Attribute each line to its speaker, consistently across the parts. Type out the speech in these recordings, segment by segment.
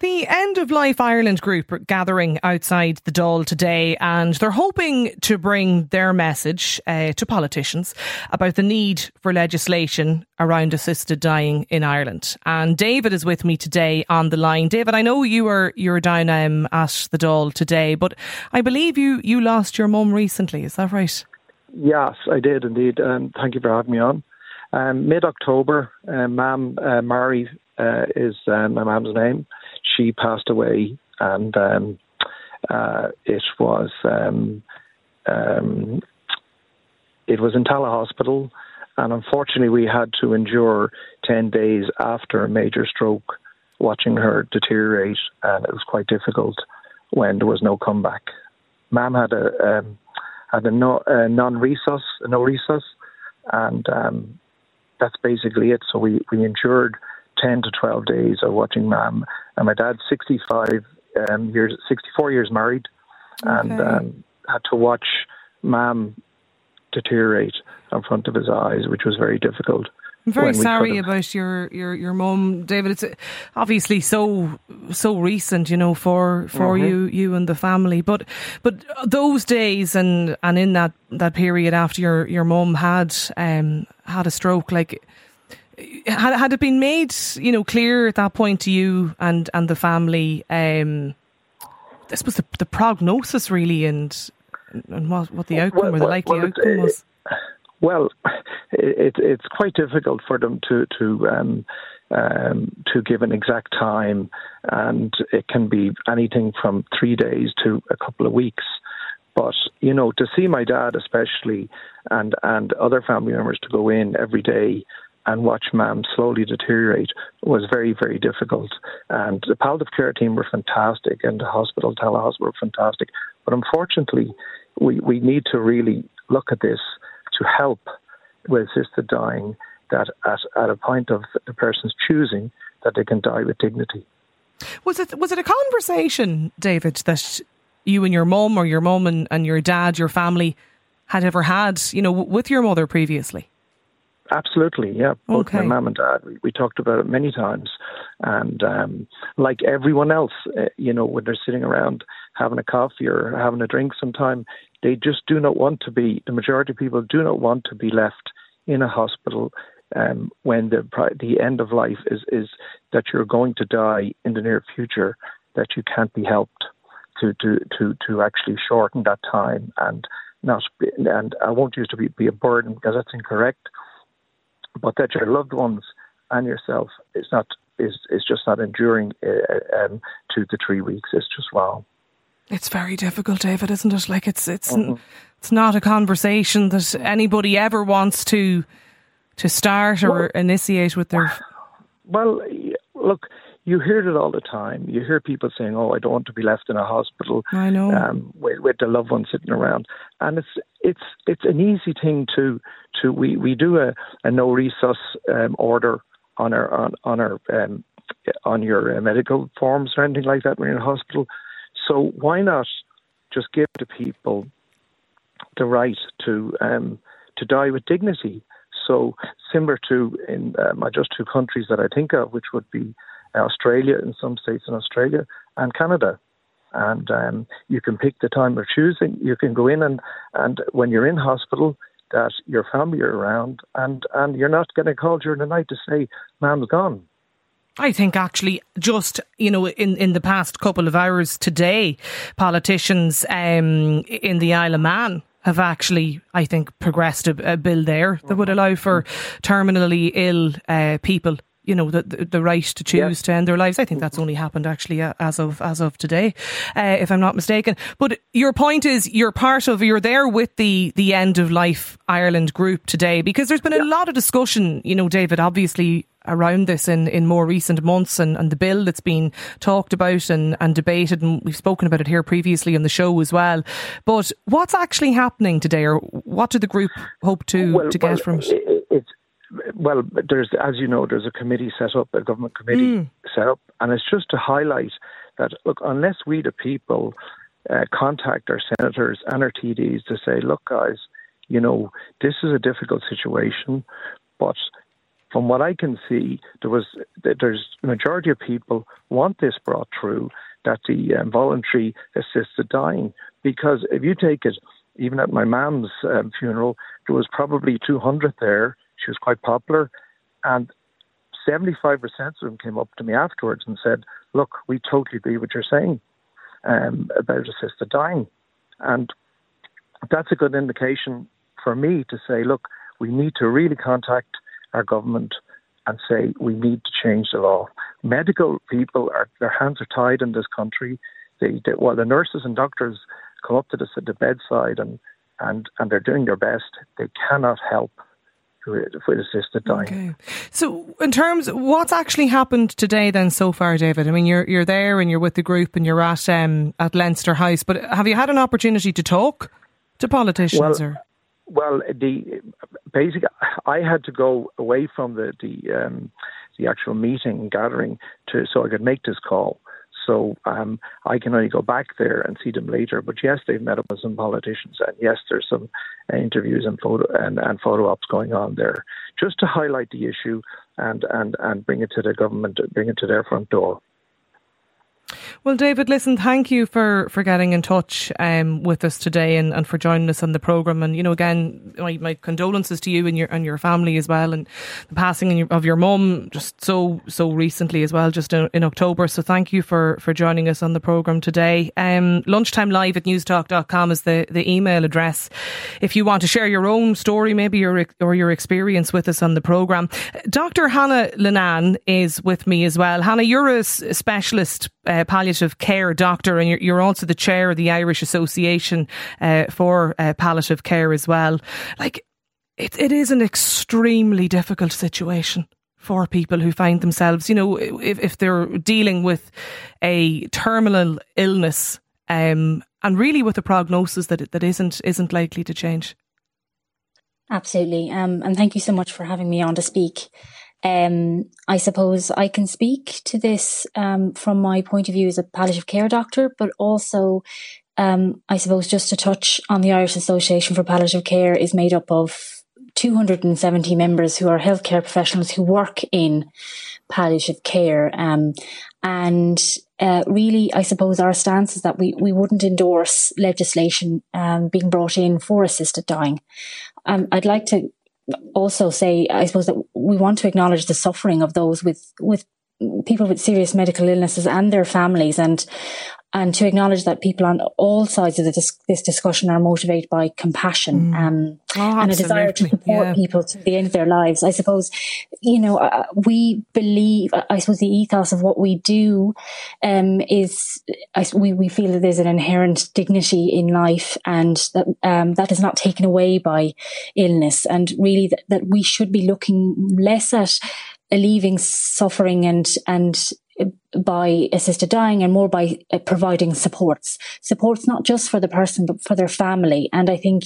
Speaker 1: The End of Life Ireland group are gathering outside the Dáil today and they're hoping to bring their message uh, to politicians about the need for legislation around assisted dying in Ireland. And David is with me today on the line. David, I know you were you're down um, at the Dáil today, but I believe you you lost your mum recently. Is that right?
Speaker 2: Yes, I did indeed. Um, thank you for having me on. Um, Mid October, uh, Mam uh, Mary uh, is uh, my mum's name. She passed away, and um, uh, it was um, um, it was in Tallaght Hospital, and unfortunately, we had to endure ten days after a major stroke, watching her deteriorate, and it was quite difficult when there was no comeback. Mam had a um, had a, no, a non-resus, no resus, and um, that's basically it. So we we endured 10 to 12 days of watching Mam. And my dad's 65 um, years, 64 years married, okay. and um, had to watch Mam deteriorate in front of his eyes, which was very difficult.
Speaker 1: I'm very sorry about your your your mum, David. It's obviously so so recent, you know, for for mm-hmm. you you and the family. But but those days and and in that that period after your your mum had um had a stroke, like had, had it been made, you know, clear at that point to you and, and the family, um, this was the, the prognosis really and and what, what the outcome well, or the likely well, outcome was?
Speaker 2: Well, it, it's quite difficult for them to to um, um, to give an exact time, and it can be anything from three days to a couple of weeks. But you know, to see my dad, especially, and and other family members to go in every day and watch Mam slowly deteriorate was very, very difficult. And the palliative care team were fantastic, and the hospital, Tallaght Hospital, were fantastic. But unfortunately, we, we need to really look at this to help with assisted dying that at, at a point of the person's choosing that they can die with dignity.
Speaker 1: Was it was it a conversation, David, that you and your mum or your mum and, and your dad, your family had ever had, you know, with your mother previously?
Speaker 2: Absolutely, yeah. Both okay. my mum and dad, we, we, talked about it many times. And um, like everyone else, uh, you know, when they're sitting around having a coffee or having a drink sometime, they just do not want to be, the majority of people do not want to be left in a hospital um, when the, the end of life is, is that you're going to die in the near future, that you can't be helped to, to, to, to actually shorten that time and not, be, and I won't use to be, be a burden because that's incorrect but that your loved ones and yourself is not is is just not enduring uh, um, two to three weeks. It's just wow.
Speaker 1: It's very difficult, David, isn't it? Like it's it's mm-hmm. it's not a conversation that anybody ever wants to to start or well, initiate with their.
Speaker 2: Well, look, you hear it all the time. You hear people saying, "Oh, I don't want to be left in a hospital."
Speaker 1: I know
Speaker 2: um, with, with the loved one sitting around, and it's it's it's an easy thing to to we we do a, a no resus um, order on our on on our um, on your uh, medical forms or anything like that when you're in a hospital. So why not just give to people the right to um, to die with dignity? So similar to in uh, my just two countries that I think of, which would be Australia in some states in Australia and Canada. And um, you can pick the time of choosing. You can go in and, and when you're in hospital, that your family are around, and, and you're not getting called during the night to say, "Mom's gone."
Speaker 1: I think actually, just you know, in, in the past couple of hours today, politicians um, in the Isle of Man have actually, I think, progressed a, a bill there that would allow for terminally ill uh, people you know the the, the right to choose yeah. to end their lives. I think that's only happened actually uh, as of as of today, uh, if I'm not mistaken. But your point is you're part of you're there with the the end of life Ireland group today because there's been yeah. a lot of discussion. You know, David, obviously around this in, in more recent months and, and the bill that's been talked about and, and debated and we've spoken about it here previously on the show as well. But what's actually happening today or what do the group hope to, well, to get well, from it?
Speaker 2: well, there's, as you know, there's a committee set up, a government committee mm. set up, and it's just to highlight that look, unless we the people uh, contact our senators and our TDs to say, look, guys, you know, this is a difficult situation, but from what I can see, there was there's the majority of people want this brought through that the um, voluntary assisted dying. Because if you take it, even at my mum's um, funeral, there was probably 200 there. She was quite popular, and 75% of them came up to me afterwards and said, "Look, we totally agree what you're saying um, about assisted dying," and that's a good indication for me to say, "Look, we need to really contact our government and say we need to change the law. Medical people are their hands are tied in this country. They, they while the nurses and doctors come up to the, the bedside and and and they're doing their best, they cannot help with, with assisted dying. Okay.
Speaker 1: So, in terms, what's actually happened today then so far, David? I mean, you're you're there and you're with the group and you're at um, at Leinster House, but have you had an opportunity to talk to politicians?
Speaker 2: Well,
Speaker 1: or?
Speaker 2: Well, the basic, I had to go away from the the um, the actual meeting gathering to so I could make this call. So um, I can only go back there and see them later. But yes, they've met up with some politicians, and yes, there's some interviews and photo and, and photo ops going on there, just to highlight the issue and and and bring it to the government, bring it to their front door.
Speaker 1: Well, David, listen, thank you for, for getting in touch um, with us today and, and for joining us on the programme. And, you know, again, my, my condolences to you and your and your family as well, and the passing of your mum just so, so recently as well, just in, in, October. So thank you for, for joining us on the programme today. Um, lunchtime live at newstalk.com is the, the email address. If you want to share your own story, maybe your, or your experience with us on the programme. Dr. Hannah Linnane is with me as well. Hannah, you're a specialist uh, palliative care doctor, and you're, you're, also the chair of the Irish Association uh, for uh, Palliative Care as well. Like, it, it is an extremely difficult situation for people who find themselves, you know, if, if they're dealing with a terminal illness, um, and really with a prognosis that that isn't isn't likely to change.
Speaker 3: Absolutely, um, and thank you so much for having me on to speak. Um, I suppose I can speak to this um, from my point of view as a palliative care doctor, but also, um, I suppose, just to touch on the Irish Association for Palliative Care is made up of 270 members who are healthcare professionals who work in palliative care. Um, and uh, really, I suppose our stance is that we, we wouldn't endorse legislation um, being brought in for assisted dying. Um, I'd like to also say, I suppose that we want to acknowledge the suffering of those with, with people with serious medical illnesses and their families. And and to acknowledge that people on all sides of dis- this discussion are motivated by compassion mm. um, oh, and a desire to support yeah. people to the end of their lives. I suppose, you know, uh, we believe, I suppose the ethos of what we do um, is I, we, we feel that there's an inherent dignity in life and that um, that is not taken away by illness and really that, that we should be looking less at alleviating suffering and and by assisted dying and more by uh, providing supports. Supports not just for the person, but for their family. And I think,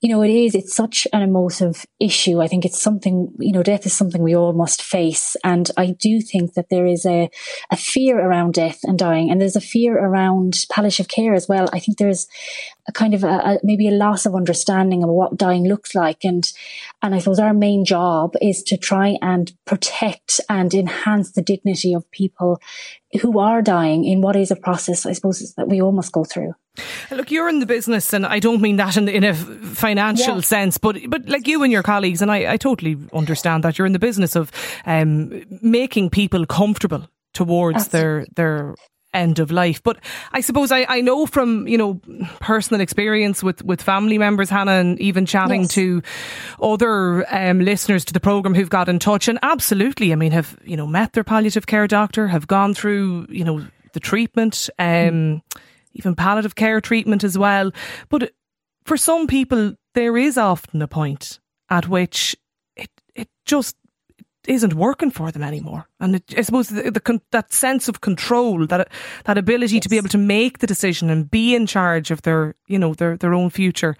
Speaker 3: you know, it is, it's such an emotive issue. I think it's something, you know, death is something we all must face. And I do think that there is a, a fear around death and dying. And there's a fear around palliative care as well. I think there's a kind of a, a, maybe a loss of understanding of what dying looks like. And, and I suppose our main job is to try and protect and enhance the dignity of people who are dying in what is a process, I suppose, that we all must go through.
Speaker 1: Look, you're in the business, and I don't mean that in, in a financial sense, but but like you and your colleagues, and I, I totally understand that you're in the business of um, making people comfortable towards Absolutely. their their end of life. But I suppose I, I know from, you know, personal experience with, with family members, Hannah, and even chatting yes. to other um, listeners to the programme who've got in touch and absolutely, I mean, have, you know, met their palliative care doctor, have gone through, you know, the treatment, um, mm. even palliative care treatment as well. But for some people, there is often a point at which it, it just isn't working for them anymore. And it, I suppose the, the, that sense of control, that that ability yes. to be able to make the decision and be in charge of their, you know, their their own future,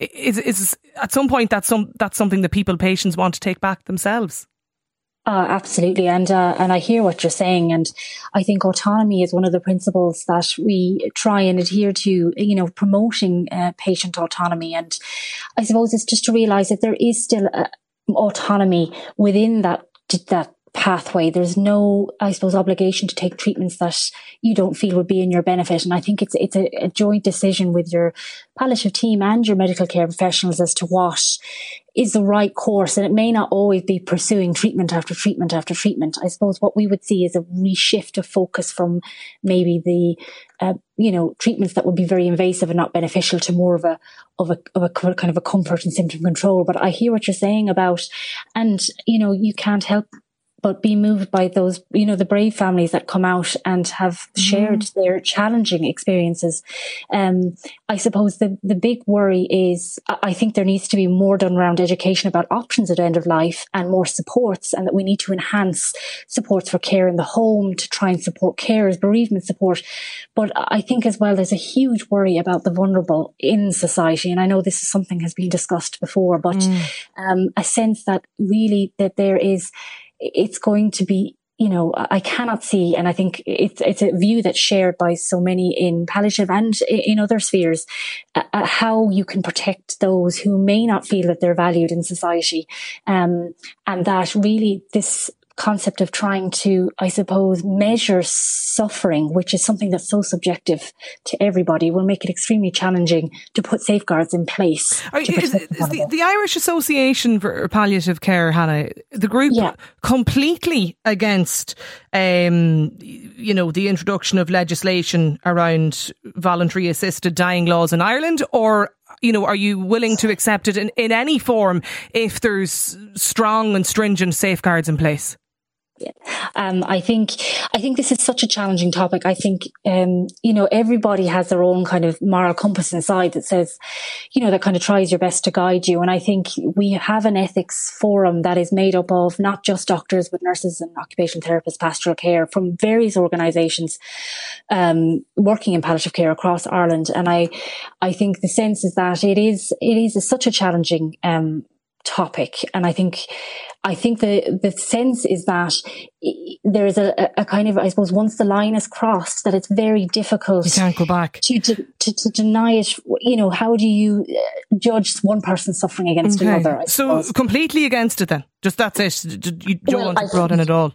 Speaker 1: is is at some point that's some that's something that people patients want to take back themselves.
Speaker 3: Uh, absolutely, and uh, and I hear what you're saying, and I think autonomy is one of the principles that we try and adhere to. You know, promoting uh, patient autonomy, and I suppose it's just to realise that there is still a, autonomy within that that pathway. There's no, I suppose, obligation to take treatments that you don't feel would be in your benefit. And I think it's it's a, a, joint decision with your palliative team and your medical care professionals as to what is the right course. And it may not always be pursuing treatment after treatment after treatment. I suppose what we would see is a reshift of focus from maybe the, uh, you know, treatments that would be very invasive and not beneficial to more of a, of a, of a kind of a comfort and symptom control. But I hear what you're saying about, and, you know, you can't help but be moved by those, you know, the brave families that come out and have shared mm. their challenging experiences. Um, I suppose the, the big worry is I think there needs to be more done around education about options at end of life and more supports and that we need to enhance supports for care in the home to try and support carers, bereavement support. But I think as well, there's a huge worry about the vulnerable in society. And I know this is something has been discussed before, but mm. um, a sense that really that there is it's going to be you know, I cannot see, and I think it's it's a view that's shared by so many in palliative and in other spheres, uh, uh, how you can protect those who may not feel that they're valued in society, um, and that really this concept of trying to, I suppose, measure suffering, which is something that's so subjective to everybody, will make it extremely challenging to put safeguards in place.
Speaker 1: Are, is, is the, the, Irish Association for Palliative Care, Hannah, the group yeah. completely against, um, you know, the introduction of legislation around voluntary assisted dying laws in Ireland, or you know, are you willing to accept it in, in any form if there's strong and stringent safeguards in place?
Speaker 3: Um, I think I think this is such a challenging topic. I think um, you know everybody has their own kind of moral compass inside that says, you know, that kind of tries your best to guide you. And I think we have an ethics forum that is made up of not just doctors but nurses and occupational therapists, pastoral care from various organisations um, working in palliative care across Ireland. And I I think the sense is that it is it is a, such a challenging um, topic. And I think, I think the, the sense is that there is a, a kind of, I suppose, once the line is crossed, that it's very difficult.
Speaker 1: You can't go back.
Speaker 3: To, to, to, to deny it. You know, how do you uh, judge one person suffering against okay. another? I
Speaker 1: so suppose. completely against it then? Just that's it. You don't well, want to broaden it all.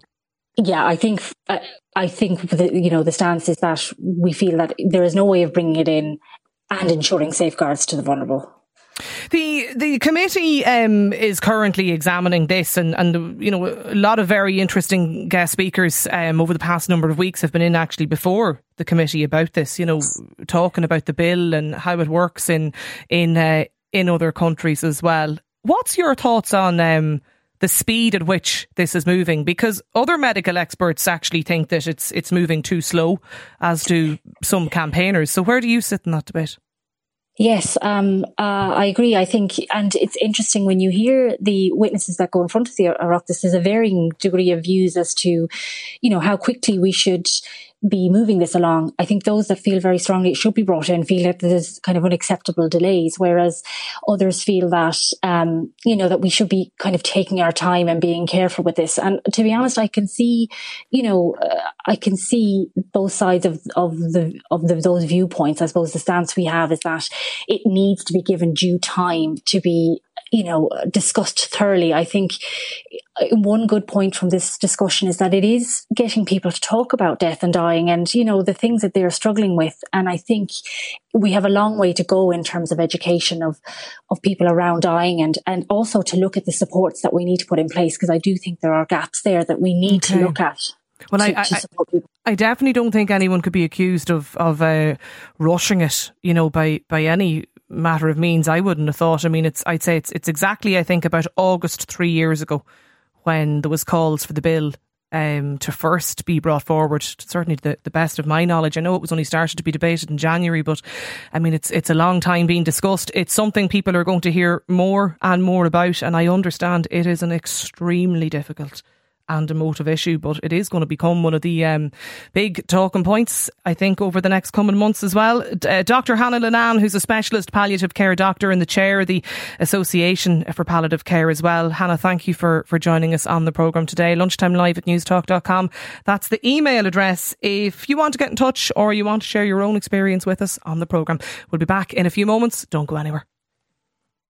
Speaker 3: Yeah, I think, uh, I think the, you know, the stance is that we feel that there is no way of bringing it in and ensuring safeguards to the vulnerable.
Speaker 1: The the committee um, is currently examining this, and and you know a lot of very interesting guest speakers um, over the past number of weeks have been in actually before the committee about this. You know, talking about the bill and how it works in in uh, in other countries as well. What's your thoughts on? Um, the speed at which this is moving because other medical experts actually think that it's it's moving too slow as do some campaigners so where do you sit in that debate
Speaker 3: Yes, um, uh, I agree. I think, and it's interesting when you hear the witnesses that go in front of the Oireachtas, there's a varying degree of views as to, you know, how quickly we should be moving this along. I think those that feel very strongly it should be brought in feel that there's kind of unacceptable delays, whereas others feel that, um, you know, that we should be kind of taking our time and being careful with this. And to be honest, I can see, you know, uh, I can see both sides of, of the, of the, those viewpoints. I suppose the stance we have is that it needs to be given due time to be you know, discussed thoroughly. I think one good point from this discussion is that it is getting people to talk about death and dying and, you know, the things that they're struggling with. And I think we have a long way to go in terms of education of, of people around dying and, and also to look at the supports that we need to put in place because I do think there are gaps there that we need okay. to look at.
Speaker 1: Well, to, I, I, I, definitely don't think anyone could be accused of of uh, rushing it, you know, by by any matter of means. I wouldn't have thought. I mean, it's I'd say it's it's exactly I think about August three years ago when there was calls for the bill um, to first be brought forward. Certainly, the, the best of my knowledge. I know it was only started to be debated in January, but I mean, it's it's a long time being discussed. It's something people are going to hear more and more about, and I understand it is an extremely difficult and emotive issue, but it is going to become one of the um, big talking points, I think, over the next coming months as well. Uh, Dr. Hannah Linnane, who's a specialist palliative care doctor and the chair of the Association for Palliative Care as well. Hannah, thank you for, for joining us on the programme today. Lunchtime live at newstalk.com. That's the email address if you want to get in touch or you want to share your own experience with us on the programme. We'll be back in a few moments. Don't go anywhere.